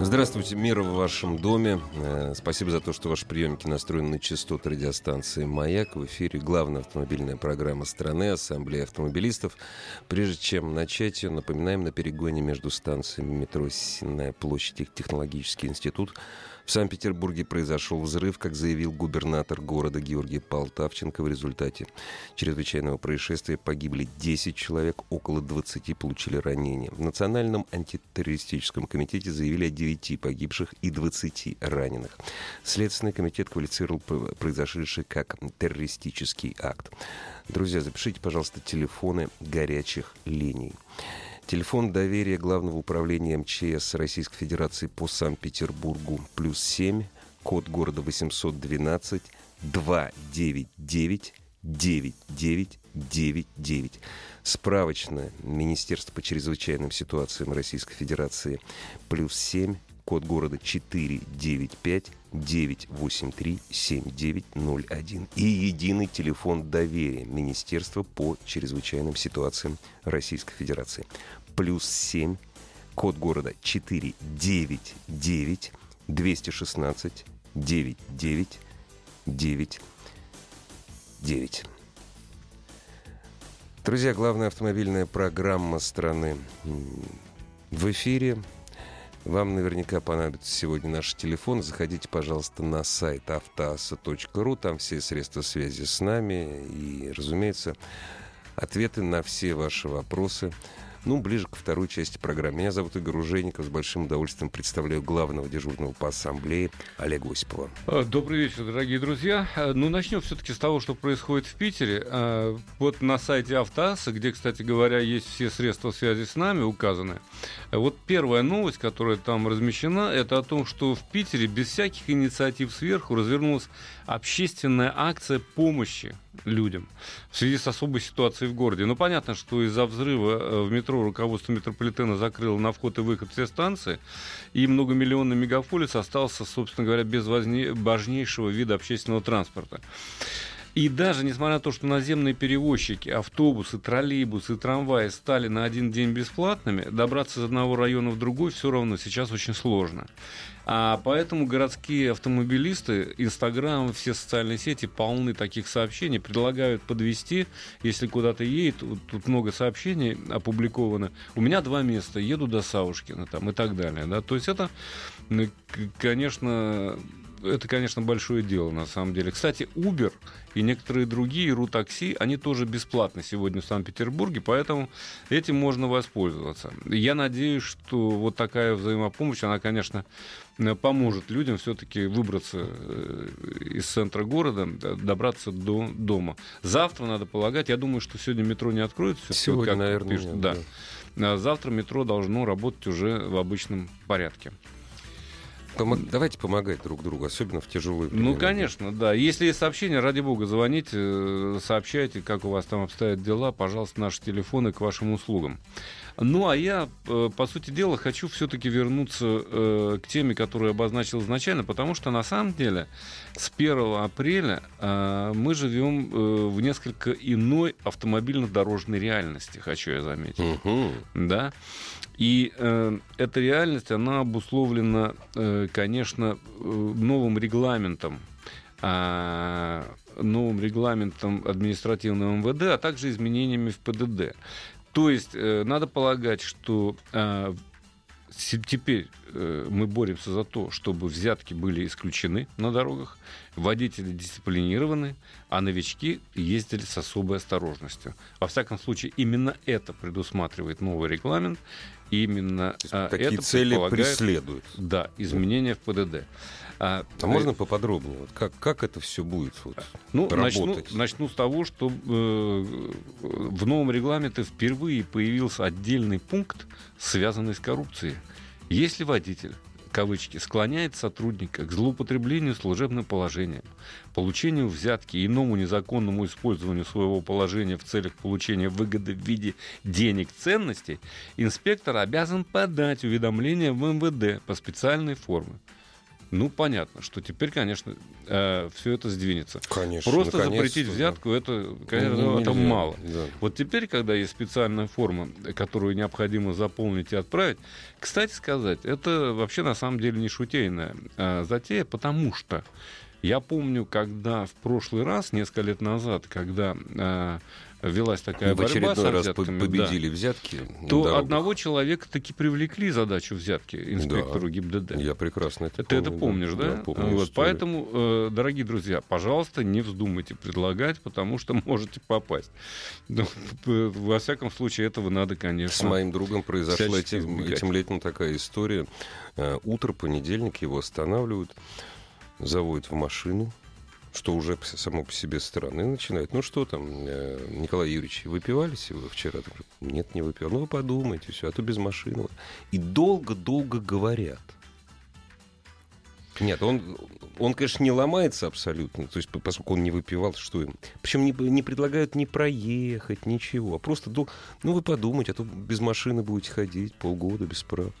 Здравствуйте, мир в вашем доме. Э, Спасибо за то, что ваши приемники настроены на частоту радиостанции «Маяк». В эфире главная автомобильная программа страны «Ассамблея автомобилистов». Прежде чем начать ее, напоминаем, на перегоне между станциями метро «Сенная площадь» и технологический институт в Санкт-Петербурге произошел взрыв, как заявил губернатор города Георгий Полтавченко. В результате чрезвычайного происшествия погибли 10 человек, около 20 получили ранения. В Национальном антитеррористическом комитете заявили о 9 погибших и 20 раненых. Следственный комитет квалифицировал произошедшее как террористический акт. Друзья, запишите, пожалуйста, телефоны горячих линий. Телефон доверия Главного управления МЧС Российской Федерации по Санкт-Петербургу. Плюс 7, код города 812 299 9999. Справочное Министерство по чрезвычайным ситуациям Российской Федерации. Плюс 7, код города 495 983 7901 и единый телефон доверия Министерства по чрезвычайным ситуациям Российской Федерации. Плюс 7, код города 499 216 99 99. Друзья, главная автомобильная программа страны в эфире. Вам наверняка понадобится сегодня наш телефон. Заходите, пожалуйста, на сайт автоаса.ру. Там все средства связи с нами. И, разумеется, ответы на все ваши вопросы ну, ближе к второй части программы. Меня зовут Игорь Ужеников. С большим удовольствием представляю главного дежурного по ассамблее Олега Осипова. А, добрый вечер, дорогие друзья. А, ну, начнем все-таки с того, что происходит в Питере. А, вот на сайте Автоаса, где, кстати говоря, есть все средства связи с нами указаны. Вот первая новость, которая там размещена, это о том, что в Питере без всяких инициатив сверху развернулась общественная акция помощи людям в связи с особой ситуацией в городе. Ну, понятно, что из-за взрыва э, в метро руководство метрополитена закрыло на вход и выход все станции, и многомиллионный мегаполис остался, собственно говоря, без важнейшего вида общественного транспорта. И даже несмотря на то, что наземные перевозчики, автобусы, троллейбусы, трамваи стали на один день бесплатными, добраться из одного района в другой все равно сейчас очень сложно. А поэтому городские автомобилисты, Инстаграм, все социальные сети полны таких сообщений, предлагают подвести, если куда-то едет, вот тут много сообщений опубликовано. У меня два места, еду до Саушкина там и так далее. Да? То есть это, конечно, это, конечно, большое дело на самом деле. Кстати, Uber и некоторые другие ру-такси, они тоже бесплатны сегодня в Санкт-Петербурге, поэтому этим можно воспользоваться. Я надеюсь, что вот такая взаимопомощь, она, конечно, поможет людям все-таки выбраться э, из центра города, добраться до дома. Завтра, надо полагать, я думаю, что сегодня метро не откроется. Сегодня, как наверное, пишут, нет, да. да. Завтра метро должно работать уже в обычном порядке. Помог... Давайте помогать друг другу, особенно в тяжелые времена. Ну, конечно, да. Если есть сообщения, ради бога, звоните, э, сообщайте, как у вас там обстоят дела. Пожалуйста, наши телефоны к вашим услугам. Ну, а я, э, по сути дела, хочу все-таки вернуться э, к теме, которую я обозначил изначально, потому что, на самом деле, с 1 апреля мы живем в несколько иной автомобильно-дорожной реальности, хочу я заметить. Угу. Да? И э, эта реальность, она обусловлена, э, конечно, э, новым регламентом, э, новым регламентом административного МВД, а также изменениями в ПДД. То есть э, надо полагать, что э, теперь э, мы боремся за то, чтобы взятки были исключены на дорогах, водители дисциплинированы, а новички ездили с особой осторожностью. Во всяком случае, именно это предусматривает новый регламент, именно а, такие это цели преследуют. Да, изменения в ПДД. А, а можно поподробнее? Вот как, как это все будет вот, ну, начну, начну с того, что э, в новом регламенте впервые появился отдельный пункт, связанный с коррупцией. Если водитель кавычки, склоняет сотрудника к злоупотреблению служебным положением, получению взятки и иному незаконному использованию своего положения в целях получения выгоды в виде денег, ценностей, инспектор обязан подать уведомление в МВД по специальной форме. Ну, понятно, что теперь, конечно, э, все это сдвинется. Конечно. Просто запретить взятку, да. это, конечно, ну, это мало. Да. Вот теперь, когда есть специальная форма, которую необходимо заполнить и отправить, кстати сказать, это вообще на самом деле не шутейная э, затея, потому что я помню, когда в прошлый раз, несколько лет назад, когда э, велась такая в борьба очередной с раз победили да, взятки. то одного человека таки привлекли задачу взятки инспектору да, ГИБДД. Я прекрасно это Ты помню. это помнишь, да? да? помню вот, поэтому, э, дорогие друзья, пожалуйста, не вздумайте предлагать, потому что можете попасть. Но, ну, во всяком случае, этого надо, конечно. С моим другом произошла этим, этим летом такая история. Э, утро, понедельник, его останавливают, заводят в машину, что уже само по себе странно. И начинает, ну что там, э, Николай Юрьевич, выпивали сегодня вчера? Нет, не выпивал. Ну вы подумайте, все, а то без машины. И долго-долго говорят. Нет, он, он, конечно, не ломается абсолютно, то есть, поскольку он не выпивал, что им. Причем не, не предлагают не проехать, ничего, а просто, ну, вы подумайте, а то без машины будете ходить полгода без прав.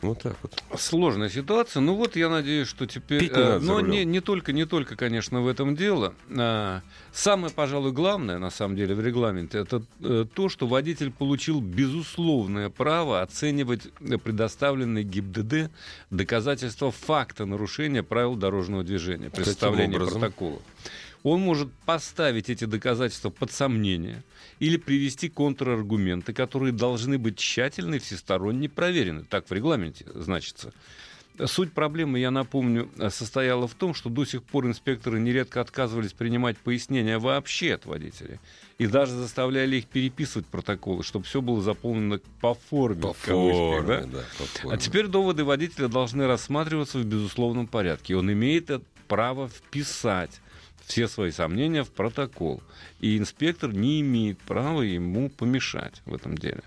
Вот так вот. Сложная ситуация. Ну вот я надеюсь, что теперь... Э, но не, не, только, не только, конечно, в этом дело. А, самое, пожалуй, главное, на самом деле, в регламенте, это э, то, что водитель получил безусловное право оценивать предоставленные ГИБДД доказательства факта нарушения правил дорожного движения, представления протокола он может поставить эти доказательства под сомнение или привести контраргументы, которые должны быть тщательно и всесторонне проверены. Так в регламенте значится. Суть проблемы, я напомню, состояла в том, что до сих пор инспекторы нередко отказывались принимать пояснения вообще от водителей. И даже заставляли их переписывать протоколы, чтобы все было заполнено по форме. По форме, да? Да, по форме. А теперь доводы водителя должны рассматриваться в безусловном порядке. Он имеет право вписать все свои сомнения в протокол. И инспектор не имеет права ему помешать в этом деле.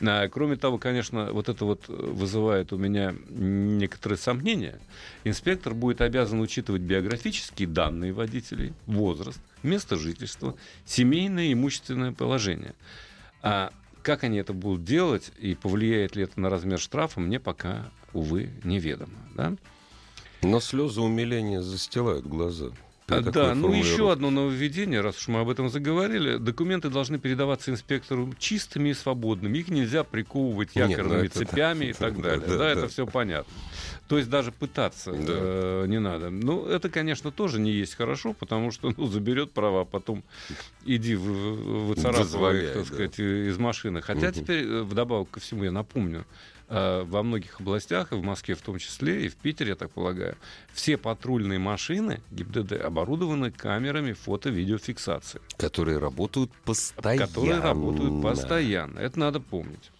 А, кроме того, конечно, вот это вот вызывает у меня некоторые сомнения. Инспектор будет обязан учитывать биографические данные водителей, возраст, место жительства, семейное и имущественное положение. А как они это будут делать и повлияет ли это на размер штрафа, мне пока, увы, неведомо. Да? Но слезы умиления застилают глаза. А, да, ну еще одно нововведение, раз уж мы об этом заговорили. Документы должны передаваться инспектору чистыми и свободными. Их нельзя приковывать якорными Нет, ну цепями да, и так далее. Да, да, да, это все понятно. То есть даже пытаться да. э, не надо. Ну, это, конечно, тоже не есть хорошо, потому что ну, заберет права, а потом иди в, выцарапывай, так сказать, да. из машины. Хотя угу. теперь, э, вдобавок ко всему, я напомню, Э, во многих областях, и в Москве в том числе, и в Питере, я так полагаю, все патрульные машины ГИБДД оборудованы камерами фото-видеофиксации. Которые работают постоянно. Которые работают постоянно. Это надо помнить.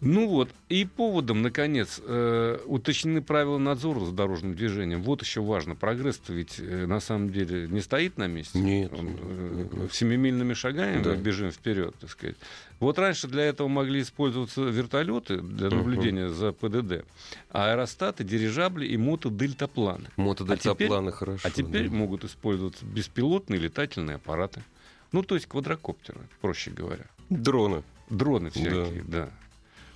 Ну вот, и поводом, наконец, э, уточнены правила надзора за дорожным движением. Вот еще важно. Прогресс-то ведь э, на самом деле не стоит на месте. Нет. Он, э, семимильными шагами да. мы бежим вперед, так сказать. Вот раньше для этого могли использоваться вертолеты для наблюдения uh-huh. за ПДД, аэростаты, дирижабли и мотодельтапланы. Мотодельтапланы а теперь, хорошо. А теперь да. могут использоваться беспилотные летательные аппараты. Ну, то есть квадрокоптеры, проще говоря. Дроны. Дроны всякие, да. да.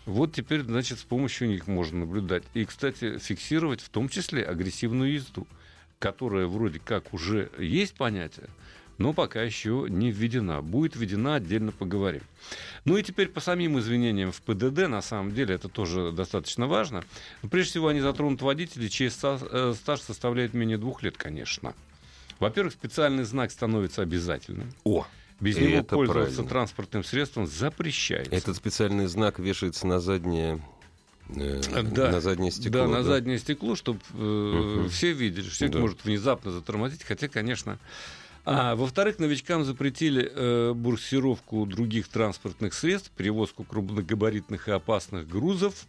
Вот теперь, значит, с помощью них можно наблюдать. И, кстати, фиксировать в том числе агрессивную езду, которая вроде как уже есть понятие, но пока еще не введена. Будет введена, отдельно поговорим. Ну и теперь по самим извинениям в ПДД, на самом деле, это тоже достаточно важно. Но прежде всего, они затронут водителей, чей э, стаж составляет менее двух лет, конечно. Во-первых, специальный знак становится обязательным. О! Без него это пользоваться правильно. транспортным средством запрещается. Этот специальный знак вешается на заднее э, да, на заднее стекло. Да, да, на заднее стекло, чтобы э, угу. все видели, что да. может внезапно затормозить, хотя, конечно. А, во-вторых, новичкам запретили э, бурсировку других транспортных средств, перевозку крупногабаритных и опасных грузов,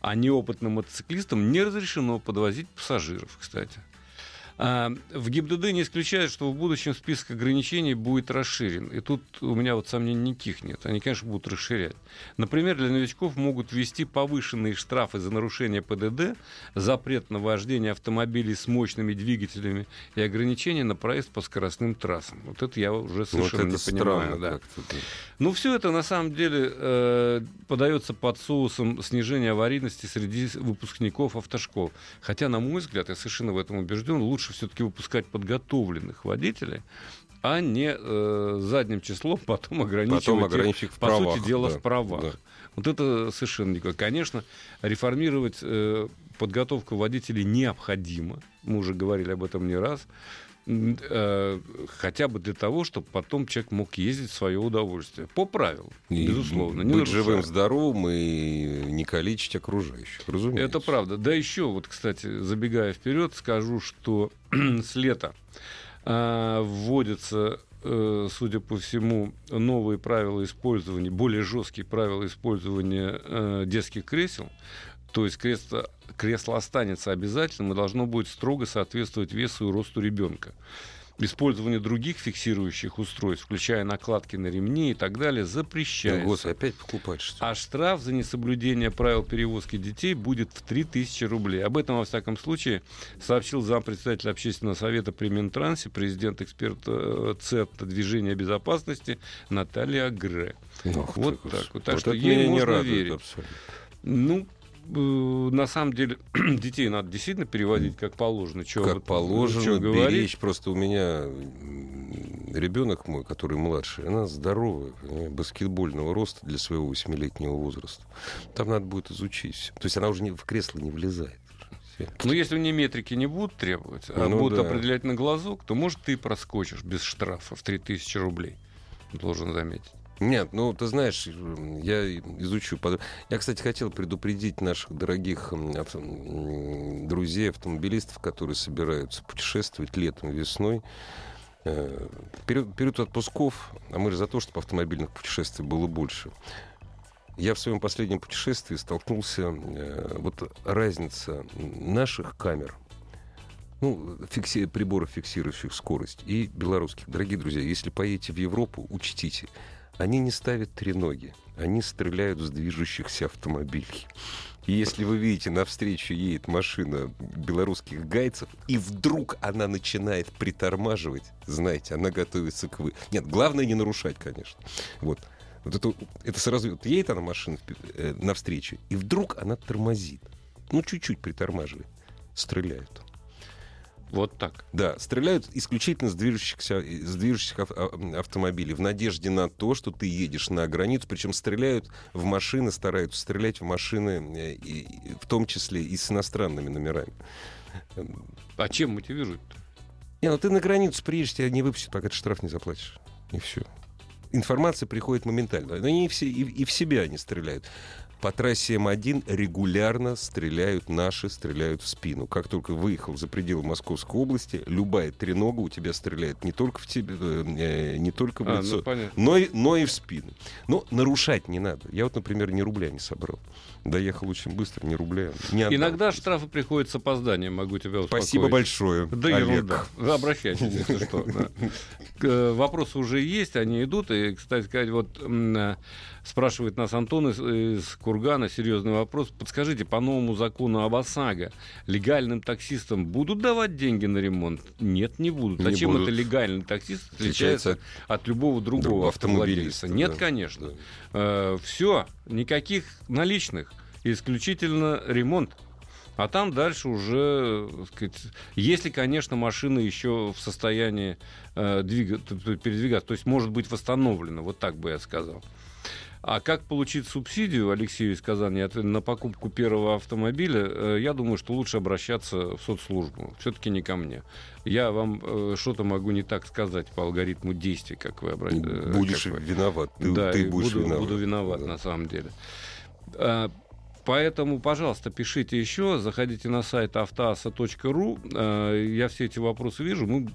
а неопытным мотоциклистам не разрешено подвозить пассажиров, кстати. А, в ГИБДД не исключают, что в будущем список ограничений будет расширен. И тут у меня вот сомнений никаких нет. Они, конечно, будут расширять. Например, для новичков могут ввести повышенные штрафы за нарушение ПДД, запрет на вождение автомобилей с мощными двигателями и ограничения на проезд по скоростным трассам. Вот это я уже совершенно вот это не понимаю. странно как-то, да. Ну, все это на самом деле э, подается под соусом снижения аварийности среди выпускников автошкол. Хотя, на мой взгляд, я совершенно в этом убежден, лучше все-таки выпускать подготовленных водителей, а не э, задним числом потом ограничивать, Потом их, ограничить в по правах, сути дела, да, в правах. да. Вот это совершенно никак. Конечно, реформировать э, подготовку водителей необходимо. Мы уже говорили об этом не раз. Э, хотя бы для того, чтобы потом человек мог ездить в свое удовольствие. По правилам, И безусловно. не быть нарушая. живым, здоровым и не калечить окружающих, разумеется. Это правда. Да еще, вот, кстати, забегая вперед, скажу, что с лета а, вводятся, э, судя по всему, новые правила использования, более жесткие правила использования э, детских кресел. То есть кресло, кресло останется обязательным и должно будет строго соответствовать весу и росту ребенка. Использование других фиксирующих устройств, включая накладки на ремни и так далее, Да, запрещается. Господи, опять покупать что? А штраф за несоблюдение правил перевозки детей будет в 3000 рублей. Об этом, во всяком случае, сообщил зампредседателя общественного совета при Минтрансе, президент эксперта э, ЦЕПТа движения безопасности Наталья Гре. Ох вот так вот. Так Вот что ей можно верить. абсолютно. Ну, на самом деле, детей надо действительно переводить как положено. Чё как положено, чё говорить. беречь. Просто у меня ребенок мой, который младший, она здоровая, баскетбольного роста для своего восьмилетнего возраста. Там надо будет изучить. То есть она уже не, в кресло не влезает. Всё. Ну, если мне метрики не будут требовать, а Ну будут да. определять на глазок, то, может, ты проскочишь без штрафа в 3000 рублей. Должен заметить. Нет, ну ты знаешь, я изучу. Я, кстати, хотел предупредить наших дорогих авто- друзей, автомобилистов, которые собираются путешествовать летом, весной. Э, Период, период отпусков, а мы же за то, чтобы автомобильных путешествий было больше. Я в своем последнем путешествии столкнулся, э, вот разница наших камер, ну, фикси- приборов, фиксирующих скорость, и белорусских. Дорогие друзья, если поедете в Европу, учтите, они не ставят треноги, они стреляют с движущихся автомобилей. И если вы видите, навстречу едет машина белорусских гайцев, и вдруг она начинает притормаживать, знаете, она готовится к вы. Нет, главное не нарушать, конечно. Вот. Вот это, это сразу вот едет она машина э, навстречу, и вдруг она тормозит. Ну, чуть-чуть притормаживает. Стреляют. Вот так. Да, стреляют исключительно с движущихся, с движущихся а- автомобилей в надежде на то, что ты едешь на границу. Причем стреляют в машины, стараются стрелять в машины, э, и- и в том числе и с иностранными номерами. А чем мотивируют? Не, ну ты на границу приедешь, тебя не выпустят, пока ты штраф не заплатишь. И все. Информация приходит моментально. Но они все, и, и в себя они стреляют. По трассе М1 регулярно стреляют наши, стреляют в спину. Как только выехал за пределы Московской области, любая тренога у тебя стреляет не только в тебе, э, не только в А, лицо, ну, понятно. но, и, но и в спину. Но нарушать не надо. Я вот, например, ни рубля не собрал. Доехал очень быстро, ни рубля. Не отдал. Иногда штрафы приходят с опозданием, могу тебя успокоить. Спасибо большое, Да Олег. ерунда. Вы обращайтесь, если что. да. Э, Вопросы уже есть, они идут. И, кстати сказать, вот э, спрашивает нас Антон из, из Кургана, серьезный вопрос. Подскажите, по новому закону об ОСАГО легальным таксистам будут давать деньги на ремонт? Нет, не будут. Не а чем будут. это легальный таксист Отличается отличается от любого другого другого автомобилиста? Нет, да. конечно. Да. все, никаких наличных, исключительно ремонт. А там дальше уже, сказать, если, конечно, машина еще в состоянии э, двига- т- т- передвигаться, то есть может быть восстановлена, вот так бы я сказал. А как получить субсидию, Алексею из Казани, на покупку первого автомобиля, э, я думаю, что лучше обращаться в соцслужбу. Все-таки не ко мне. Я вам э, что-то могу не так сказать по алгоритму действий, как вы обратите. Будешь виноват. Ты, да, ты будешь буду, виноват. буду виноват Да. на самом деле. А, Поэтому, пожалуйста, пишите еще, заходите на сайт автоаса.ру. Я все эти вопросы вижу. Мы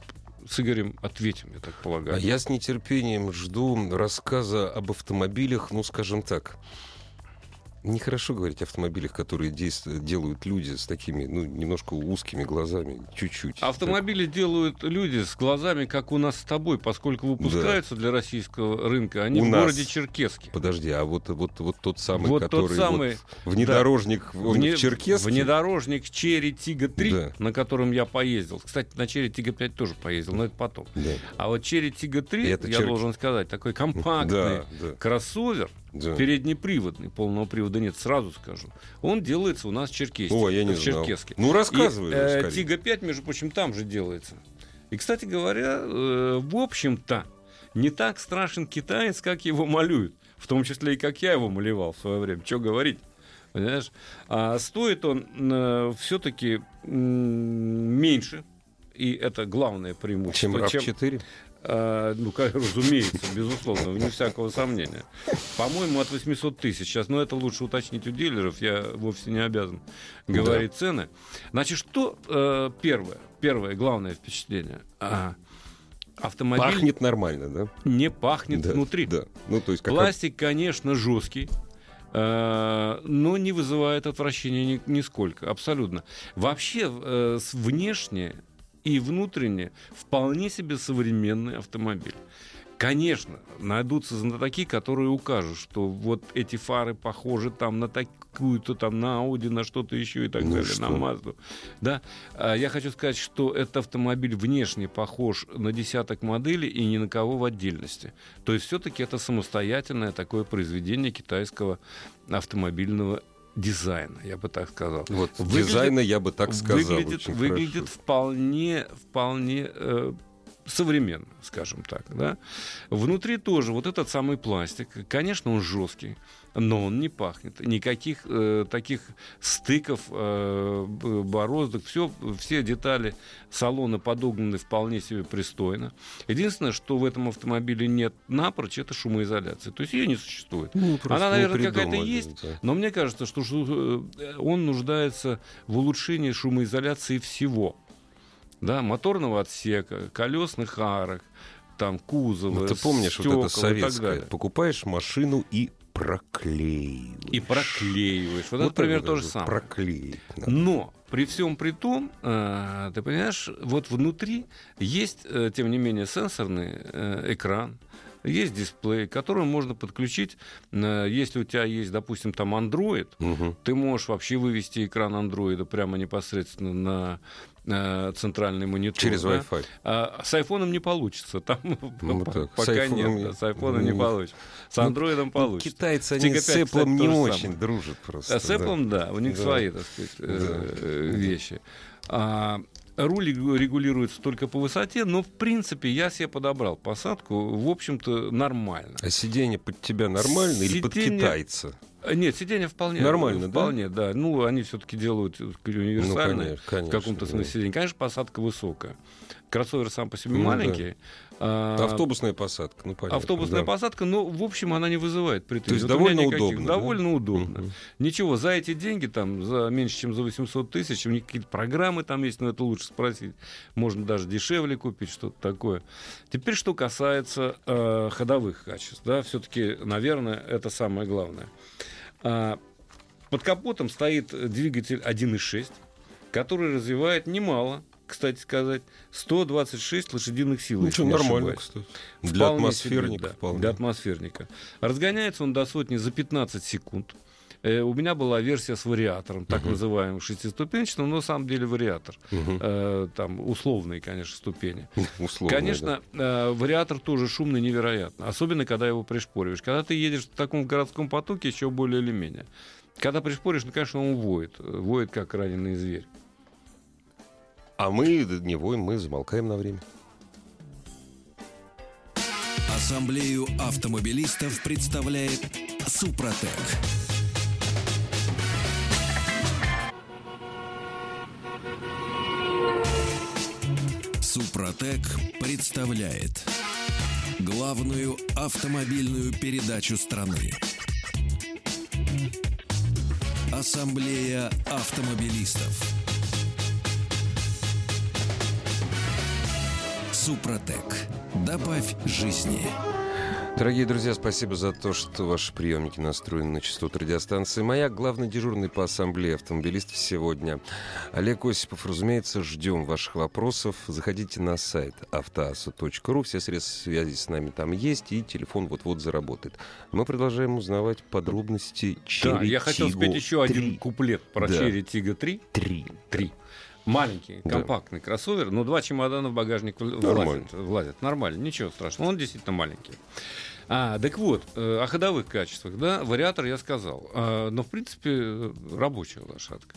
с Игорем ответим, я так полагаю. А я с нетерпением жду рассказа об автомобилях, ну, скажем так, Нехорошо говорить о автомобилях, которые действуют, делают люди с такими, ну, немножко узкими глазами, чуть-чуть. Автомобили так. делают люди с глазами, как у нас с тобой, поскольку выпускаются да. для российского рынка, они у в нас. городе Черкесске. Подожди, а вот, вот, вот тот самый, вот который тот самый, вот внедорожник да, он вне, в Черкесске? Внедорожник Chery Tiggo 3, да. на котором я поездил. Кстати, на Chery Tiggo 5 тоже поездил, но это потом. Да. А вот Chery Tiggo 3, это я Чер... должен сказать, такой компактный да, да. кроссовер, да. переднеприводный, полного привода нет, сразу скажу. Он делается у нас в Черкесске. О, я не в знал. Черкесске. Ну, рассказывай. И, э, Tiggo 5, между прочим, там же делается. И, кстати говоря, э, в общем-то, не так страшен китаец, как его малюют. В том числе и как я его малевал в свое время. Что говорить? Понимаешь? А стоит он э, все-таки э, меньше, и это главное преимущество. Чем RAV4? А, ну, как, разумеется, безусловно, вне всякого сомнения. По-моему, от 800 тысяч. Сейчас, но это лучше уточнить у дилеров, я вовсе не обязан говорить да. цены. Значит, что э, первое, первое, главное впечатление? А, автомобиль... Пахнет нормально, да? Не пахнет да, внутри. Да. Ну, то есть как... Пластик, конечно, жесткий э, но не вызывает отвращения ни, нисколько, абсолютно. Вообще, э, внешне и внутренне вполне себе современный автомобиль. Конечно, найдутся знатоки, которые укажут, что вот эти фары похожи там на такую-то там на Audi, на что-то еще и так ну далее, что? на Mazda. Да? А я хочу сказать, что этот автомобиль внешне похож на десяток моделей и ни на кого в отдельности. То есть все-таки это самостоятельное такое произведение китайского автомобильного дизайна, я бы так сказал. Вот, выглядит, дизайна я бы так сказал. Выглядит, выглядит вполне, вполне э, современно, скажем так. Да? Внутри тоже вот этот самый пластик. Конечно, он жесткий но он не пахнет. Никаких э, таких стыков, э, бороздок, все, все детали салона подогнаны вполне себе пристойно. Единственное, что в этом автомобиле нет напрочь, это шумоизоляция. То есть ее не существует. Ну, Она, наверное, какая-то есть, но мне кажется, что э, он нуждается в улучшении шумоизоляции всего. Да, моторного отсека, колесных арок, там кузова, ну, ты помнишь вот это советское? Покупаешь машину и проклеиваешь. И проклеиваешь. Вот, вот это пример то же самое. Проклеить. Надо. Но при всем при том, э, ты понимаешь, вот внутри есть, э, тем не менее, сенсорный э, экран, есть дисплей, к которому можно подключить, если у тебя есть, допустим, там Android, угу. ты можешь вообще вывести экран Android прямо непосредственно на э, центральный монитор. Через да? Wi-Fi. А, с айфоном не получится. Там ну, так, пока с нет. Да, с айфоном не получится. С андроидом ну, получится. Китайцы, они с Apple не очень дружат просто. С Apple, да, у них свои, так сказать, э, вещи. А, руль регулируется только по высоте, но в принципе я себе подобрал посадку, в общем-то, нормально. А сиденье под тебя нормально сиденье... или под китайца? Нет, сиденье вполне нормально, вполне, да. да. Ну, они все-таки делают универсальные ну, конечно, конечно, в каком-то смысле да. сиденье. Конечно, посадка высокая. Кроссовер сам по себе ну, маленький. Да. А, Автобусная посадка, ну понятно. Автобусная да. посадка, но в общем она не вызывает претензий. То есть довольно удобно. Довольно да? удобно. Угу. Ничего, за эти деньги, там, за меньше, чем за 800 тысяч, у них какие-то программы там есть, но это лучше спросить. Можно даже дешевле купить, что-то такое. Теперь, что касается э, ходовых качеств, да, все-таки, наверное, это самое главное. А, под капотом стоит двигатель 1.6, который развивает немало кстати сказать, 126 лошадиных сил. Ну, что, нормально, кстати. Для атмосферника. Себе, да, вполне. Для атмосферника. Разгоняется он до сотни за 15 секунд. Э, у меня была версия с вариатором, так uh-huh. называемым шестиступенчатым, но на самом деле вариатор. Uh-huh. Э, там условные, конечно, ступени. Условные, конечно, да. э, вариатор тоже шумный невероятно. Особенно, когда его пришпориваешь. Когда ты едешь в таком городском потоке, еще более или менее. Когда пришпоришь, ну, конечно, он воет. Воет, как раненый зверь. А мы не воем, мы замолкаем на время. Ассамблею автомобилистов представляет Супротек. Супротек представляет главную автомобильную передачу страны. Ассамблея автомобилистов. Супротек. Добавь жизни. Дорогие друзья, спасибо за то, что ваши приемники настроены на частоту радиостанции «Маяк». Главный дежурный по ассамблее автомобилистов сегодня Олег Осипов. Разумеется, ждем ваших вопросов. Заходите на сайт автоаса.ру. Все средства связи с нами там есть, и телефон вот-вот заработает. Мы продолжаем узнавать подробности Черетиго. Да, я хотел сказать еще один куплет про да. Черетиго 3. 3. 3. Маленький, Да. компактный кроссовер, но два чемодана в багажник влазят, влазят. Нормально, ничего страшного. Он действительно маленький. А, так вот, э, о ходовых качествах, да, вариатор я сказал. А, но, в принципе, рабочая лошадка.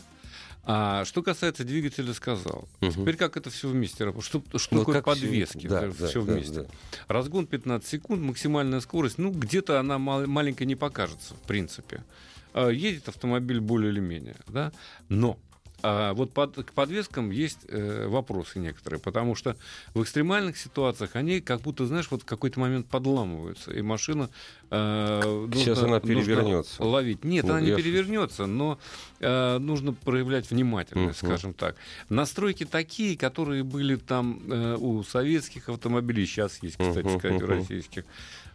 А что касается двигателя, сказал. Мгм. Теперь как это все вместе работает? Что, что Ну, такое подвески? да, все да, да, вместе. да. Разгон 15 секунд, максимальная скорость. Ну, где-то она мал- маленькая не покажется, в принципе. А, Едет автомобиль более или менее, да. Но а, вот под- к подвескам есть э, вопросы некоторые, потому что в экстремальных ситуациях они как будто, знаешь, вот в какой-то момент подламываются, и машина э, Сейчас нужно- она нужно перевернется. ловить. Нет, Ну, она не я перевернется, но э, нужно проявлять внимательность, Мгм. скажем так. Настройки такие, которые были там э, у советских автомобилей, сейчас есть, кстати Мгм, сказать, у мгм. российских,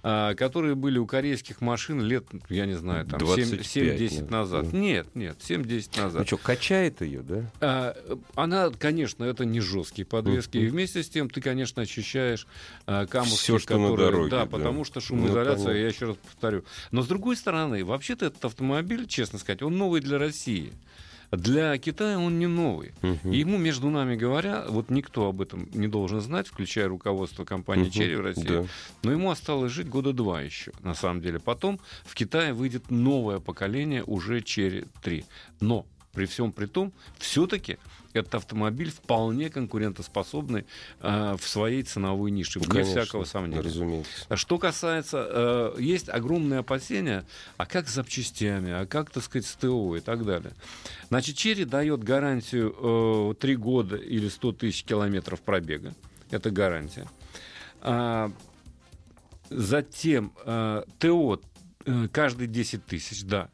которые были у корейских машин лет, я не знаю, там 25, 7-10 нет? назад. Нет, нет, 7-10 Ну назад. что, качает ее, да? А, она, конечно, это не жесткие подвески. Мгм. И вместе с тем ты, конечно, ощущаешь а, камушки, Всё, что на которые... дороге, да, да. потому что Ну, шумоизоляция, я еще раз повторю. Но с другой стороны, вообще-то этот автомобиль, честно сказать, он новый для России. Для Китая он не новый. Мгм. И ему, между нами говоря, вот никто об этом не должен знать, включая руководство компании Мгм. «Черри» в России. Да. Но ему осталось жить года два еще, на самом деле. Потом в Китае выйдет новое поколение уже Черри 3. Но при всем при том, все-таки этот автомобиль вполне конкурентоспособный э, в своей ценовой нише, Ну, вне конечно, всякого сомнения. Разумеется. А Что касается, э, есть огромные опасения, а как с запчастями, а как, так сказать, с ТО и так далее. Значит, Черри дает гарантию 3 года или 100 тысяч километров пробега. Это гарантия. А, затем э, ТО э, каждые 10 тысяч, да.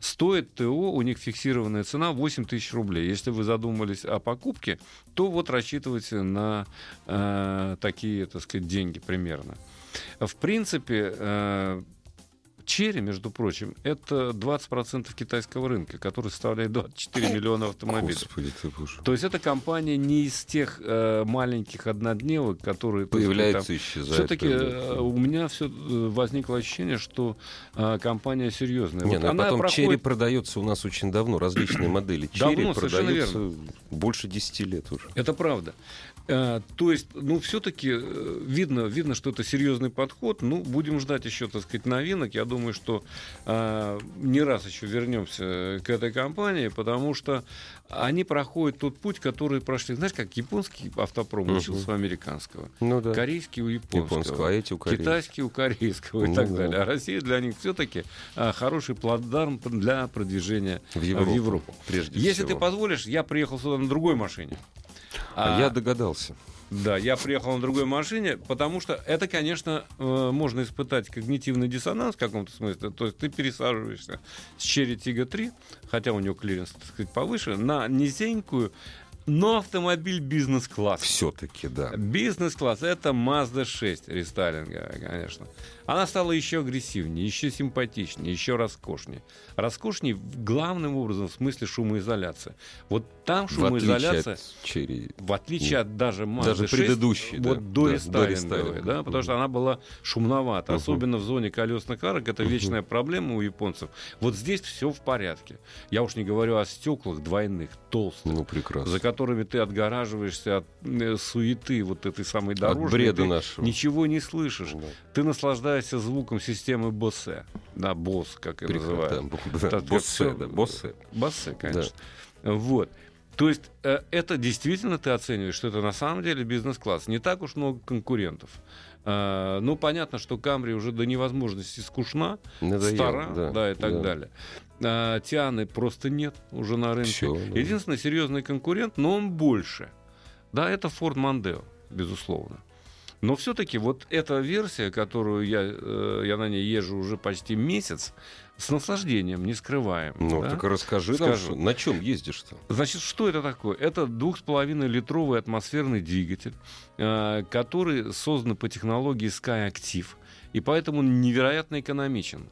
Стоит ТО, у них фиксированная цена 8 тысяч рублей. Если вы задумались о покупке, то вот рассчитывайте на э, такие, так сказать, деньги примерно. В принципе, э, Черри, между прочим, это 20% китайского рынка, который составляет 24 миллиона автомобилей. Господи ты боже. То есть эта компания не из тех э, маленьких однодневок, которые... Появляется и исчезает. все-таки правда. у меня все возникло ощущение, что э, компания серьезная. Не, Вот ну а она потом проходит- черри продается у нас очень давно, различные модели. Черри совершенно продаются больше 10 лет уже. Это правда. Э, То есть, ну, все-таки видно, видно, что это серьезный подход. Ну, будем ждать еще, так сказать, новинок. Я думаю, что э, не раз еще вернемся к этой компании, потому что они проходят тот путь, который прошли. Знаешь, как японский автопром Мгм. учился у американского, Ну да. корейский у японского, Японского, а эти у китайский у корейского и Ну так да. далее. А Россия для них все-таки хороший плацдарм для продвижения В в Европу. Европу. Прежде Если всего. ты позволишь, я приехал сюда на другой машине. А я догадался. Да, я приехал на другой машине, потому что это, конечно, э, можно испытать когнитивный диссонанс в каком-то смысле. То есть ты пересаживаешься с Chery Tiggo 3, хотя у него клиренс, так сказать, повыше, на низенькую, но автомобиль бизнес-класс. Все-таки, да. Бизнес-класс это Mazda 6 рестайлинга, конечно. Она стала еще агрессивнее, еще симпатичнее, еще роскошнее. Роскошнее главным образом в смысле шумоизоляции. Вот там В отличие шумоизоляция, от черри. в отличие от даже Mazda Даже 6, предыдущей, да, вот до да, до рестайлинговой, рестайлинга. да, потому что она была шумновата, Мгм. особенно в зоне колесных арок, это вечная проблема у японцев. Вот здесь все в порядке. Я уж не говорю о стеклах двойных, толстых Ну, прекрасно. за которыми ты отгораживаешься от э, суеты вот этой самой дорожной. От бреда нашего. Ничего не слышишь. Да. Ты наслаждаешься звуком системы Bose. Да, Босс, как Прекрасно. называют. Да, да, да, Боссе. Bose, конечно. Вот. То есть э, это действительно ты оцениваешь, что это на самом деле бизнес-класс. Не так уж много конкурентов. Э, ну, понятно, что Камри уже до невозможности скучна, Надоело, стара, да, и так да. далее. А, Тианы просто нет уже на рынке. Всё, да. Единственный серьезный конкурент, но он больше. Да, это Ford Mondeo, безусловно. Но все-таки вот эта версия, которую я, э, я на ней езжу уже почти месяц, с наслаждением, не скрываем. Ну, да? так расскажи нам, Скажу. что- на чем ездишь-то? Значит, что это такое? Это 2,5-литровый атмосферный двигатель, э, который создан по технологии Sky Active. И поэтому он невероятно экономичен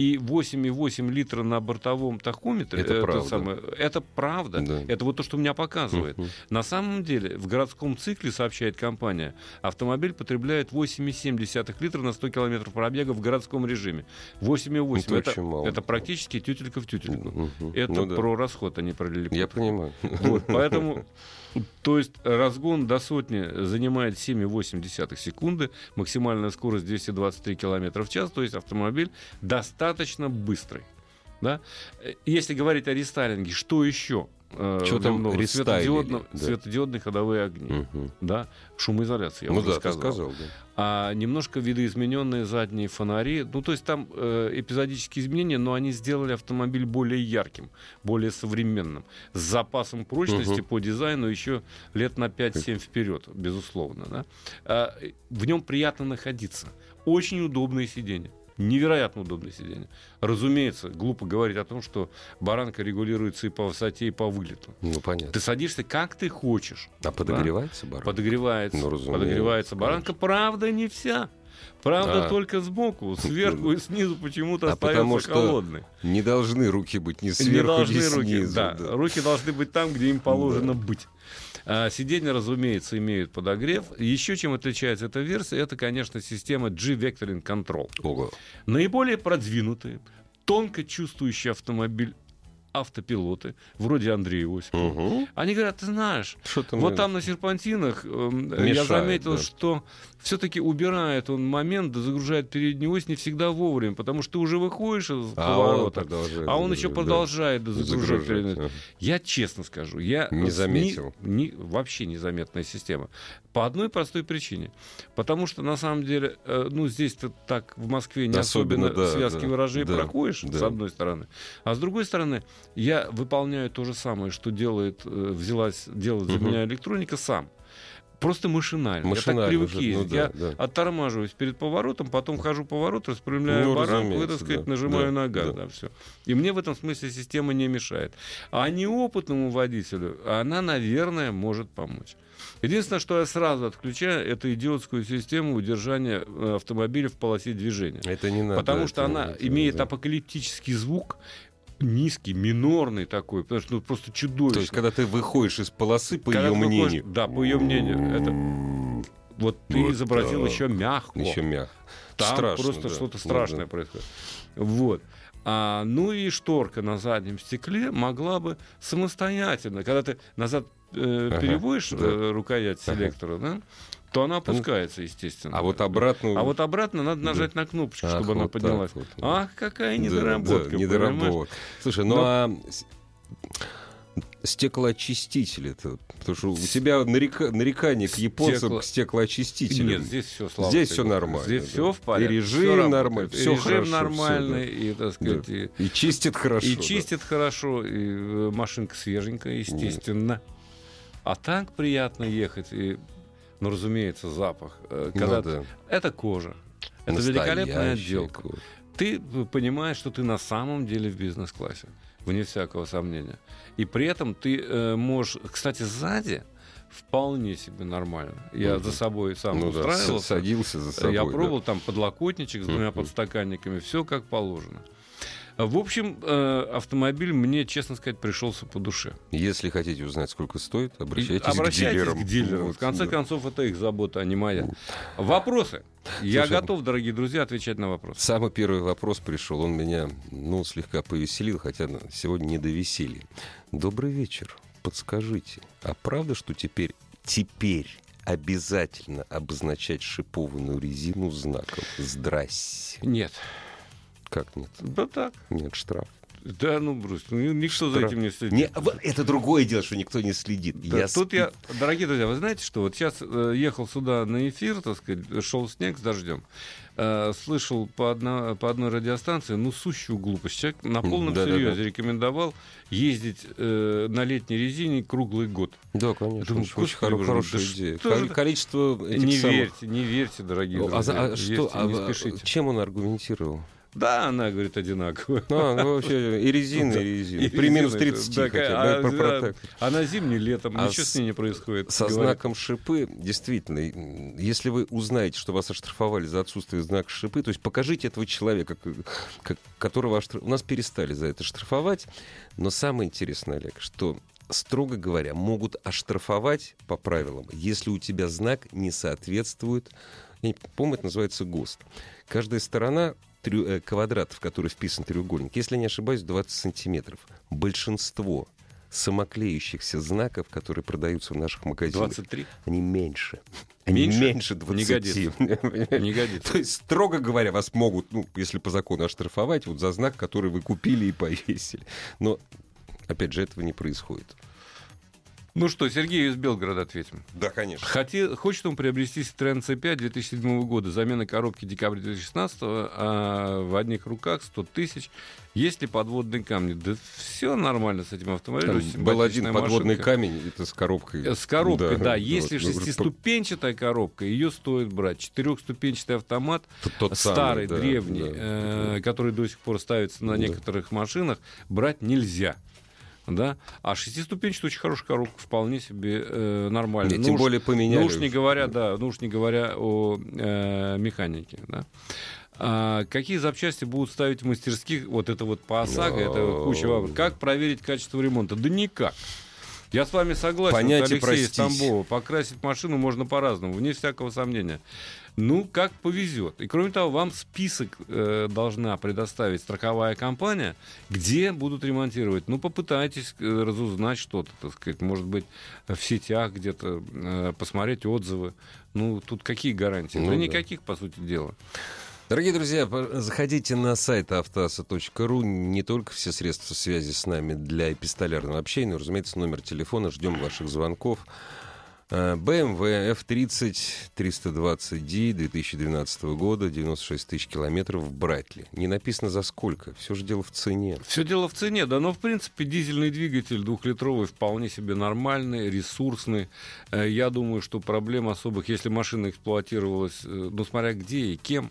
и 8,8 литра на бортовом тахометре, это, правда. Самое, это правда. Да. Это вот то, что меня показывает. Uh-huh. На самом деле, в городском цикле, сообщает компания, автомобиль потребляет 8,7 литра на 100 километров пробега в городском режиме. 8,8 ну, это, это, это практически тютелька в тютельку. Uh-huh. Это ну, да. про расход, а не про лилипут. Я понимаю. Вот, поэтому то есть разгон до сотни занимает 7,8 секунды, максимальная скорость 223 км в час, то есть автомобиль достаточно быстрый. Да? Если говорить о рестайлинге, что еще? Э, что там много? Светодиодно, да. Светодиодные ходовые огни. Угу. Да? Шумоизоляция, я ну уже да, сказал. сказал да. А немножко видоизмененные задние фонари. Ну, то есть там э, эпизодические изменения, но они сделали автомобиль более ярким, более современным. С запасом прочности угу. по дизайну еще лет на 5-7 вперед, безусловно. Да? А, в нем приятно находиться. Очень удобные сиденья невероятно удобное сиденье. Разумеется, глупо говорить о том, что баранка регулируется и по высоте, и по вылету. Ну, понятно. Ты садишься как ты хочешь. А подогревается да? баранка? Подогревается. Ну, подогревается баранка. Конечно. Правда, не вся. Правда, а. только сбоку, сверху и снизу почему-то а остается потому что холодный. Не должны руки быть ни сверху, не должны ни руки, снизу. Да, да. Руки должны быть там, где им положено да. быть. А, сиденья, разумеется, имеют подогрев. Еще чем отличается эта версия, это, конечно, система G-Vectoring Control. Ого. Наиболее продвинутый, тонко чувствующий автомобиль автопилоты, вроде Андрея Осипова, угу. они говорят, ты знаешь, вот там на серпантинах э, я заметил, да. что все-таки убирает он момент, да загружает переднюю ось не всегда вовремя, потому что ты уже выходишь из а поворота, он а он еще продолжает да. загружать переднюю ось. Я честно скажу, я не заметил. Не, не, вообще незаметная система. По одной простой причине. Потому что, на самом деле, э, ну, здесь-то так в Москве не особенно, особенно да, связки да, ворожей да, проходишь, да. с одной стороны. А с другой стороны, я выполняю то же самое, что делает, э, взялась делать за угу. меня электроника сам. Просто машинально. машинально. Я так привык ездить. Ну, да, я да. оттормаживаюсь перед поворотом, потом хожу поворот, распрямляю ну, баранку сказать, да, нажимаю да, на газ. Да. Да, все. И мне в этом смысле система не мешает. А неопытному водителю она, наверное, может помочь. Единственное, что я сразу отключаю, это идиотскую систему удержания э, автомобиля в полосе движения. Это не надо. Потому что она надо, имеет да. апокалиптический звук, низкий, минорный такой, потому что ну, просто чудовищно. То есть, когда ты выходишь из полосы, по когда ее мнению. Да, по ее мнению. Это... Вот ты вот изобразил так. еще мягко. Еще мягко. Там Страшно, просто да. что-то страшное да. происходит. Вот. А, ну и шторка на заднем стекле могла бы самостоятельно, когда ты назад э, ага, переводишь да. э, рукоять селектора, ага. да, то она опускается, естественно. А вот обратно... А вот обратно надо нажать да. на кнопочку, Ах, чтобы вот она поднялась. Вот, Ах, какая недоработка, да, да, недоработка. Слушай, ну Но... а стеклоочистители -то, потому что у тебя нарека, нарекание к японцам Стекло... к стеклоочистителям. Нет, здесь все слава Здесь все нормально. Здесь да. все в порядке. И режим нормальный, все режим хорошо, нормальный, все, да. и, так сказать, да. и, и чистит хорошо. И да. чистит хорошо, и э, машинка свеженькая, естественно. Нет. А так приятно ехать. И ну, разумеется, запах. Э, ну когда ну, да. Это кожа. Это Настоящая великолепная отделка. Кожа. Ты понимаешь, что ты на самом деле в бизнес-классе, вне всякого сомнения. И при этом ты э, можешь... Кстати, сзади вполне себе нормально. Я ну, за собой сам ну, устраивался. Да, садился за собой. Я пробовал да. там подлокотничек с двумя подстаканниками, все как положено. В общем, э, автомобиль мне, честно сказать, пришелся по душе. Если хотите узнать, сколько стоит, обращайтесь, И, обращайтесь к дилерам. К дилерам. Вот, в конце да. концов, это их забота, а не моя. Вопросы. Я Слушай, готов, дорогие друзья, отвечать на вопросы. Самый первый вопрос пришел. Он меня, ну, слегка повеселил, хотя сегодня не до веселья. Добрый вечер. Подскажите, а правда, что теперь, теперь обязательно обозначать шипованную резину знаком «Здрасте»? Нет. Как нет? Да так. Нет, штраф. Да, ну, Брус, ну, никто за этим не следит. Не, это другое дело, что никто не следит. Да, я тут сп... я, дорогие друзья, вы знаете, что вот сейчас э, ехал сюда на эфир, так сказать, шел снег с дождем, э, слышал по, одно, по одной радиостанции, ну, сущую глупость. Человек на полном да, серьезе да, да. рекомендовал ездить э, на летней резине круглый год. Да, конечно. Думаю, очень хоро- хорошая да идея. Что Количество этих не самых... верьте, не верьте, дорогие а, друзья. А, а, что, не а, спешите. Чем он аргументировал? Да, она говорит одинаковая. А, ну вообще и резина, и резина. И При минус резина, 30 да, хотя бы. а, про- да, про- Она зимний, летом, А ничего с- с ней не происходит. Со говорят. знаком шипы, действительно, если вы узнаете, что вас оштрафовали за отсутствие знака шипы, то есть покажите этого человека, которого оштраф- у нас перестали за это штрафовать. Но самое интересное, Олег, что строго говоря, могут оштрафовать по правилам, если у тебя знак не соответствует, я не помню, это называется ГОСТ. Каждая сторона трю- э, квадрат, в который вписан треугольник, если не ошибаюсь, 20 сантиметров. Большинство самоклеющихся знаков, которые продаются в наших магазинах, 23? они меньше. Они Меньше? меньше, Не 20. Не годится. То есть, строго говоря, вас могут, ну, если по закону, оштрафовать вот за знак, который вы купили и повесили. Но, опять же, этого не происходит. Ну что, Сергею из Белгорода ответим. Да, конечно. Хоте- хочет он приобрести Citroёn C5 2007 года. Замена коробки декабря 2016 а в одних руках 100 тысяч. Есть ли подводные камни? Да все нормально с этим автомобилем. Там был один подводный машинка. камень, это с коробкой. С коробкой, да. Если вот, шестиступенчатая коробка, ее стоит брать. Четырехступенчатый автомат, тот старый, самый, да, древний, да. э, который до сих пор ставится на Да. некоторых машинах, брать нельзя. Да? А шестиступенчатая очень хорошая коробка, вполне себе э, нормально. Не, Ну тем уж- более поменяли. ну уж не говоря, да, ну уж не говоря о э, механике, да. А какие запчасти будут ставить в мастерских? Вот это вот по ОСАГО, это куча вопросов. Как проверить качество ремонта? Да никак. Я с вами согласен. И Алексей из простить. Тамбова. Покрасить машину можно по-разному, вне всякого сомнения. Ну, как повезет. И кроме того, вам список э, должна предоставить страховая компания, где будут ремонтировать. Ну, попытайтесь э, разузнать что-то, так сказать. Может быть, в сетях где-то э, посмотреть отзывы. Ну, тут какие гарантии? Ну да да. никаких, по сути дела. Дорогие друзья, заходите на сайт автоаса.ру. Не только все средства связи с нами для эпистолярного общения, но, разумеется, номер телефона. Ждем ваших звонков. BMW F30 320D 2012 года, 96 тысяч километров в Братли. Не написано за сколько. Все же дело в цене. Все дело в цене, да, но в принципе дизельный двигатель двухлитровый вполне себе нормальный, ресурсный. Э, Я думаю, что проблем особых, если машина эксплуатировалась, э, ну смотря где и кем,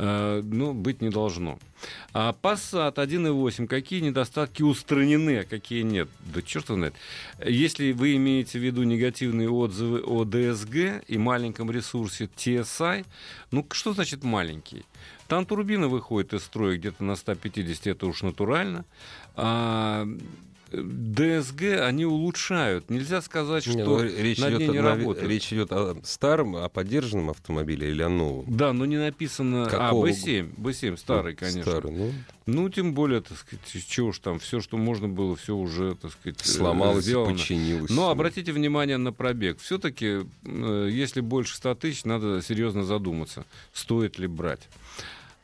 ну, быть не должно. А Passat 1.8, какие недостатки устранены, а какие нет? Да черт его знает. Если вы имеете в виду негативные отзывы о DSG и маленьком ресурсе TSI, ну, что значит маленький? Там турбина выходит из строя где-то на 150, это уж натурально. А DSG они улучшают. Нельзя сказать, что Не, ну, речь, над ней идет, не о, работают. речь идет о старом, о поддержанном автомобиле или о новом? Да, но не написано... Какого? А, B7, B7, старый, конечно. Старый, ну, Ну, тем более, так сказать, чего уж там, все, что можно было, все уже, так сказать, э, сломалось сделано. подчинилось. Но обратите внимание на пробег. Все-таки, если больше 100 тысяч, надо серьезно задуматься, стоит ли брать.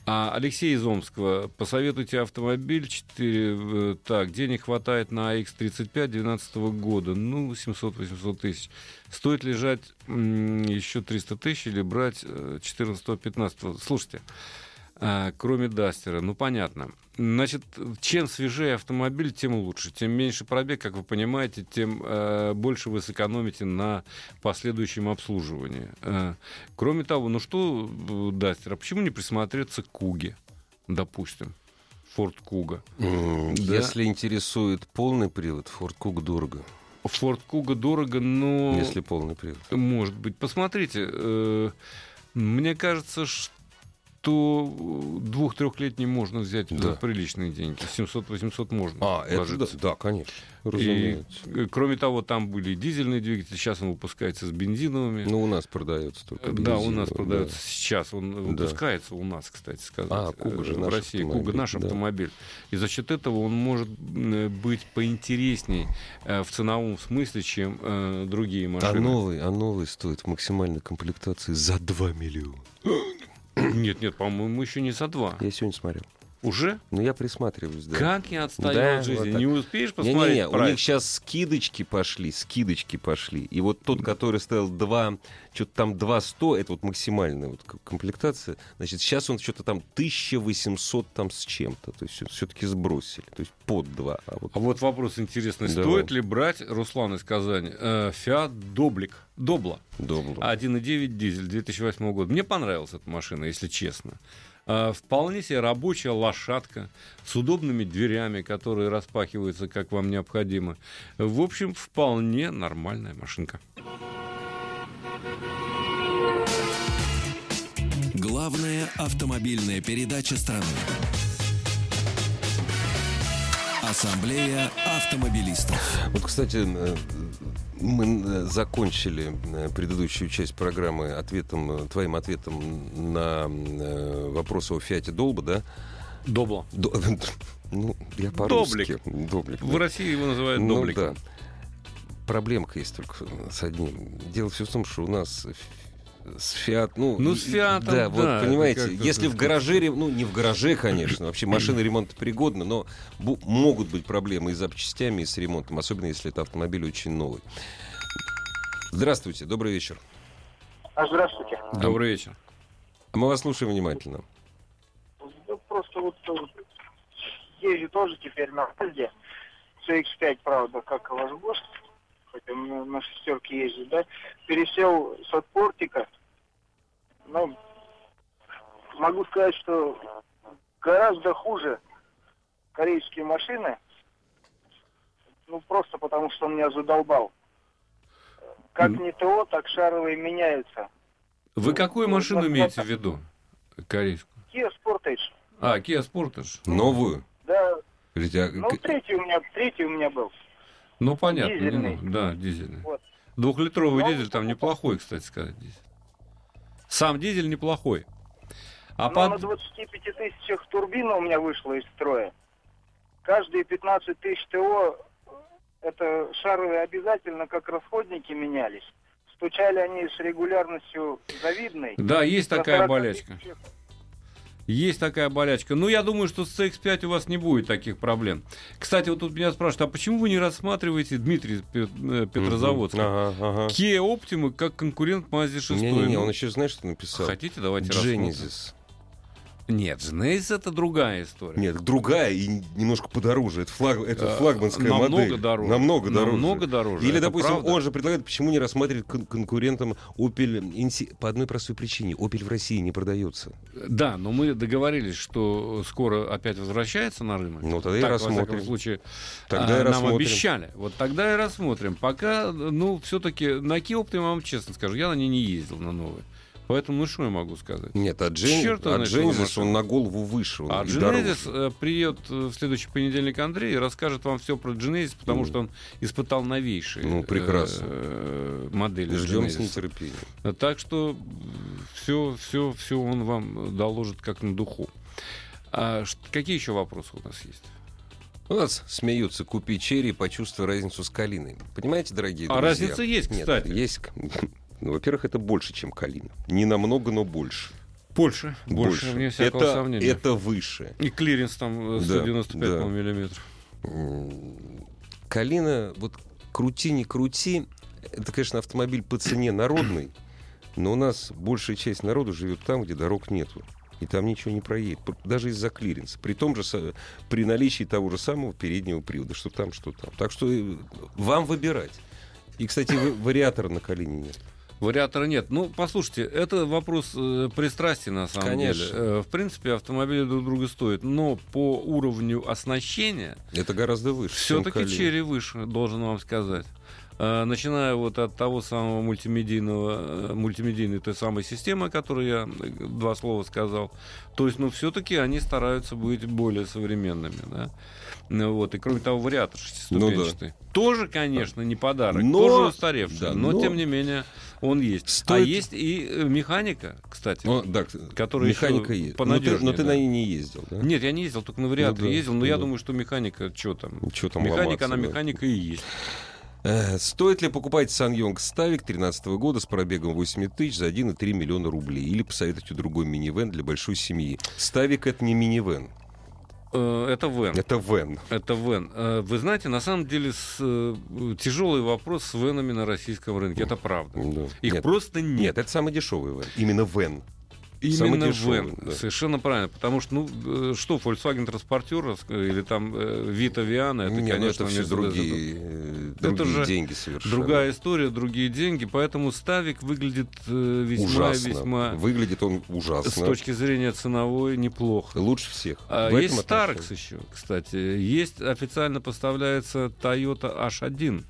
А Алексей из Омского, посоветуйте автомобиль 4, так, денег хватает на X35 2012 года, ну, 700-800 тысяч. Стоит ли жать м, еще 300 тысяч или брать 14-15? Слушайте, а, кроме Дастера, ну, понятно. Значит, чем свежее автомобиль, тем лучше. Тем меньше пробег, как вы понимаете, тем э, больше вы сэкономите на последующем обслуживании. Э, кроме того, ну что э, Дастер, а почему не присмотреться к Куге, допустим? Форд Куга. М, Да. Если интересует полный привод, Ford Куг дорого. Форд Куга дорого, но... Если полный привод. Может быть. Посмотрите, э, мне кажется, что двух-трехлетний можно взять Да. за приличные деньги. 700-800 можно. А, это да, вложиться. да, конечно. И, Разумеется. э, кроме того, там были дизельные двигатели, сейчас он выпускается с бензиновыми. Ну, у нас продается только Э, да, у нас продается сейчас, он Да. выпускается у нас, кстати сказать. А, Куга же э, в наш России. Куга автомобиль, наш да. автомобиль. И за счет этого он может э, быть поинтересней э, в ценовом смысле, чем э, другие А машины. новый, а новый стоит в максимальной комплектации за 2 миллиона. Нет, нет, по-моему, еще не за два. Я сегодня смотрел. Уже? Ну, я присматриваюсь, да. Как я отстаю Да, от жизни? вот не успеешь посмотреть Не-не-не, у них сейчас скидочки пошли, скидочки пошли. И вот тот, который стоил 2, что-то там 2 100, это вот максимальная вот комплектация, значит, сейчас он что-то там 1800 там с чем-то. То есть все-таки сбросили. То есть под 2. А вот А вот вопрос интересный. Давай. Стоит ли брать, Руслан из Казани, э, Фиат Доблик, Добла, добро. 1.9 дизель 2008 года? Мне понравилась эта машина, если честно. А, Вполне себе рабочая лошадка с удобными дверями, которые распахиваются, как вам необходимо. В общем, вполне нормальная машинка. Главная автомобильная передача страны. Ассамблея автомобилистов. Вот, кстати, э, мы э, закончили э, предыдущую часть программы ответом, э, твоим ответом на вопрос о Фиате Долба, да? Добло. До- ну, я по-русски. Доблик. В да. России его называют Ну, добликом. да. Проблемка есть только с одним. Дело все в том, что у нас с Фиат, ну, Ну, с «Фиатом», да, вот да, это понимаете, если в гараже, ну не в гараже, конечно, вообще машина ремонтопригодна, но бу- могут быть проблемы и с запчастями, и с ремонтом, особенно если это автомобиль очень новый. Здравствуйте, добрый вечер. А, здравствуйте. Добрый вечер. Мы вас слушаем внимательно. Ну, просто вот э, езжу тоже теперь на Мазде. CX-5, правда, как и ваш гость, хотя на, шестерке ездит, да, пересел с отпортика. Ну, могу сказать, что гораздо хуже корейские машины. Ну, просто потому что он меня задолбал. Как не ТО, так шаровые меняются. Вы какую Ну, машину вот имеете в виду? Корейскую. Kia Sportage. А, Kia Sportage. Новую? Да, Говорите, а ну, третий у меня, третий у меня был. Ну, понятно. не Дизельный. нужно. Да, дизельный. Вот. Двухлитровый Ну, дизель там неплохой, кстати сказать. Дизель. Сам дизель неплохой. А Но под... на 25 тысячах турбина у меня вышла из строя. Каждые 15 тысяч ТО, это шаровые обязательно как расходники менялись. Стучали они с регулярностью завидной. Да, есть такая 40 болячка. тысячах. Есть такая болячка. Ну, я думаю, что с CX-5 у вас не будет таких проблем. Кстати, вот тут меня спрашивают, а почему вы не рассматриваете, Дмитрий э, Петрозаводский, Ага, ага. Kia Optima как конкурент Mazda 6? Не-не-не, Ну, он еще знаешь, что написал? Хотите, давайте рассмотрим. Нет, Genesis это другая история. Нет, другая и немножко подороже. Это, флаг, это Э, флагманская намного модель. дороже. Намного дороже. Намного дороже. Или, это допустим, правда. он же предлагает, почему не рассматривать кон- конкурентом Opel Insi- по одной простой причине. Opel в России не продается. Да, но мы договорились, что скоро опять возвращается на рынок. Ну, тогда и так, во всяком рассмотрим. случае, Тогда а, и нам рассмотрим. обещали. Вот тогда и рассмотрим. Пока, ну, все-таки на Kia Optima, я вам честно скажу, я на ней не ездил, на новой. Поэтому, ну, что я могу сказать? Нет, а Джен... Его а машина. он на голову выше. Он А дороже. э, придет э, в следующий понедельник Андрей и расскажет вам все про Genesis, потому Ну. что он испытал новейшие Ну, прекрасно. э, модели Ждем с нетерпением. Так что все, все, все он вам доложит как на духу. А какие еще вопросы у нас есть? У нас смеются, купи Chery, почувствуй разницу с калиной. Понимаете, дорогие А друзья? разница есть, Нет, кстати. есть. Ну, во-первых, это больше, чем калина. Не намного, но больше. Больше, больше, вне всякого это, сомнения. это выше. И клиренс там э, Да, 195 да. миллиметров. Калина, вот крути, не крути, это, конечно, автомобиль по цене народный, но у нас большая часть народу живет там, где дорог нету. И там ничего не проедет, пр- даже из-за клиренса. При том же, при наличии того же самого переднего привода, что там, что там. Так что э, вам выбирать. И, кстати, ва- вариатора на Калине нет. Вариатора нет. Ну, послушайте, это вопрос э, пристрастия, на самом Конечно. деле. Э, в принципе, автомобили друг друга стоят. Но по уровню оснащения Это гораздо выше. все-таки черри выше, должен вам сказать. Э, Начиная вот от того самого мультимедийного, э, мультимедийной той самой системы, о которой я э, два слова сказал. То есть, ну, все-таки они стараются быть более современными, да. Ну, вот, и кроме того, вариатор шестиступенчатый. Тоже, конечно, не подарок, Но- тоже устаревший, да, но, но- тем не менее он есть. Стоит- А есть и э, механика, кстати. О, да, Который механика еще есть. Но ты, но понадежнее, ты да. на ней не ездил, да? Нет, я не ездил, только на вариаторе Ну да, ездил, но я да. думаю, что механика, что там? Чё там Механика, ломаться, она да. механика и есть. Э, Стоит ли покупать Сан-Йонг Ставик 2013 года с пробегом 8 тысяч за 1,3 миллиона рублей? Или посоветуйте другой минивэн для большой семьи? Ставик — это не минивэн, Это Вен. это вэн. Это Вен. Э, Вы знаете, на самом деле с, э, тяжелый вопрос с Венами на российском рынке. Это правда. Да. Их нет, просто нет. нет, это самый дешевый вэн. Именно вэн. Именно дешевый, вен, да. совершенно правильно, потому что, ну, э, что, Volkswagen транспортер э, или там э, Vita Viana, это, Не, ну, конечно, это все другие, Это другие же деньги совершенно. Другая история, другие деньги, поэтому Ставик выглядит весьма, Ужасно. весьма Выглядит он ужасно. с точки зрения ценовой неплохо. Лучше всех. А, В есть Starex еще, кстати. Есть официально поставляется Toyota H1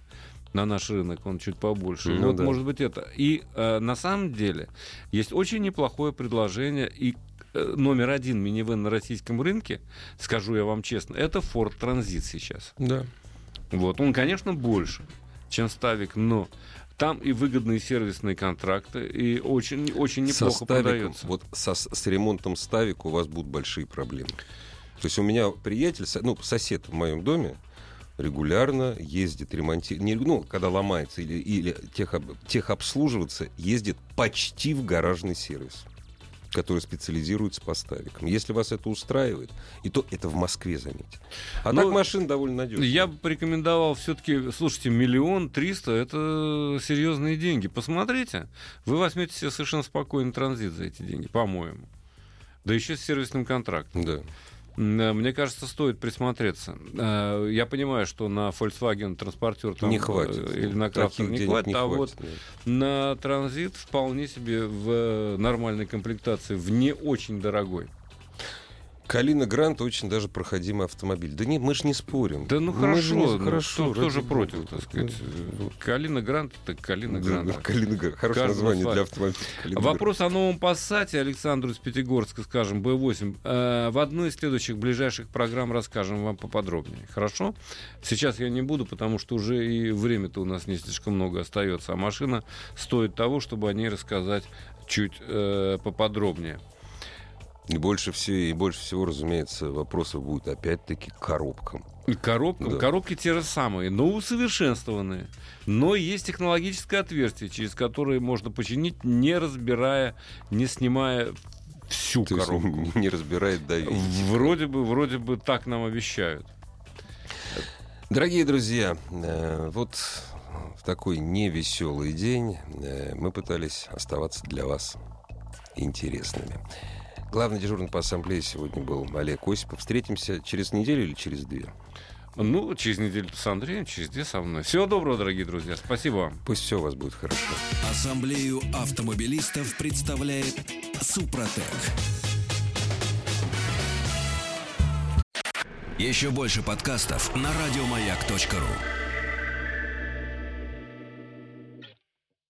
на наш рынок, он чуть побольше. Ну вот, да. может быть, это. И э, на самом деле есть очень неплохое предложение и э, номер один минивэн на российском рынке, скажу я вам честно, это Ford Transit сейчас. Да. Вот. Он, конечно, больше, чем Ставик, но там и выгодные сервисные контракты, и очень, очень Со неплохо ставиком, продается. вот со- с ремонтом ставика у вас будут большие проблемы. То есть у меня приятель, со- ну, сосед в моем доме, регулярно ездит ремонтировать, ну, когда ломается или, или техоб, техобслуживаться, ездит почти в гаражный сервис, который специализируется по ставикам. Если вас это устраивает, и то это в Москве, заметьте. А Ну, так машина довольно надежная. Я бы порекомендовал все-таки, слушайте, миллион триста это серьезные деньги. Посмотрите, вы возьмете себе совершенно спокойный транзит за эти деньги, по-моему. Да еще с сервисным контрактом. Да. Э, Мне кажется, стоит присмотреться. Э, Я понимаю, что на Volkswagen транспортер там, не э, хватит. или на Крафтер не хватит, не а хватит, вот да. на транзит вполне себе в э, нормальной комплектации, в не очень дорогой. Калина Грант очень даже проходимый автомобиль. Да нет, мы же не спорим. Да ну Мы же хорошо, не- ну, хорошо. кто, ради же против, так сказать. Ну, Калина Грант, так Калина Грант. да, Калина Грант. Хорошее Каждому название для автомобиля. Калина Грант. Вопрос о новом Пассате Александру из Пятигорска, скажем, Б8. Э, В одной из следующих ближайших программ расскажем вам поподробнее. Хорошо? Сейчас я не буду, потому что уже и время-то у нас не слишком много остается. А машина стоит того, чтобы о ней рассказать чуть э, поподробнее. И больше, всего, и больше всего, разумеется, вопросов будет опять-таки к коробкам. И Коробка, Да. Коробки те же самые, но усовершенствованные. Но есть технологическое отверстие, через которое можно починить, не разбирая, не снимая всю То есть коробку. не разбирает давить. Вроде бы, вроде бы так нам обещают. Дорогие друзья, э, вот в такой невеселый день э, мы пытались оставаться для вас интересными. Главный дежурный по ассамблее сегодня был Олег Осипов. Встретимся через неделю или через две? Ну, через неделю с Андреем, через две со мной. Всего доброго, дорогие друзья. Спасибо вам. Пусть все у вас будет хорошо. Ассамблею автомобилистов представляет Супротек. Еще больше подкастов на радиомаяк.ру.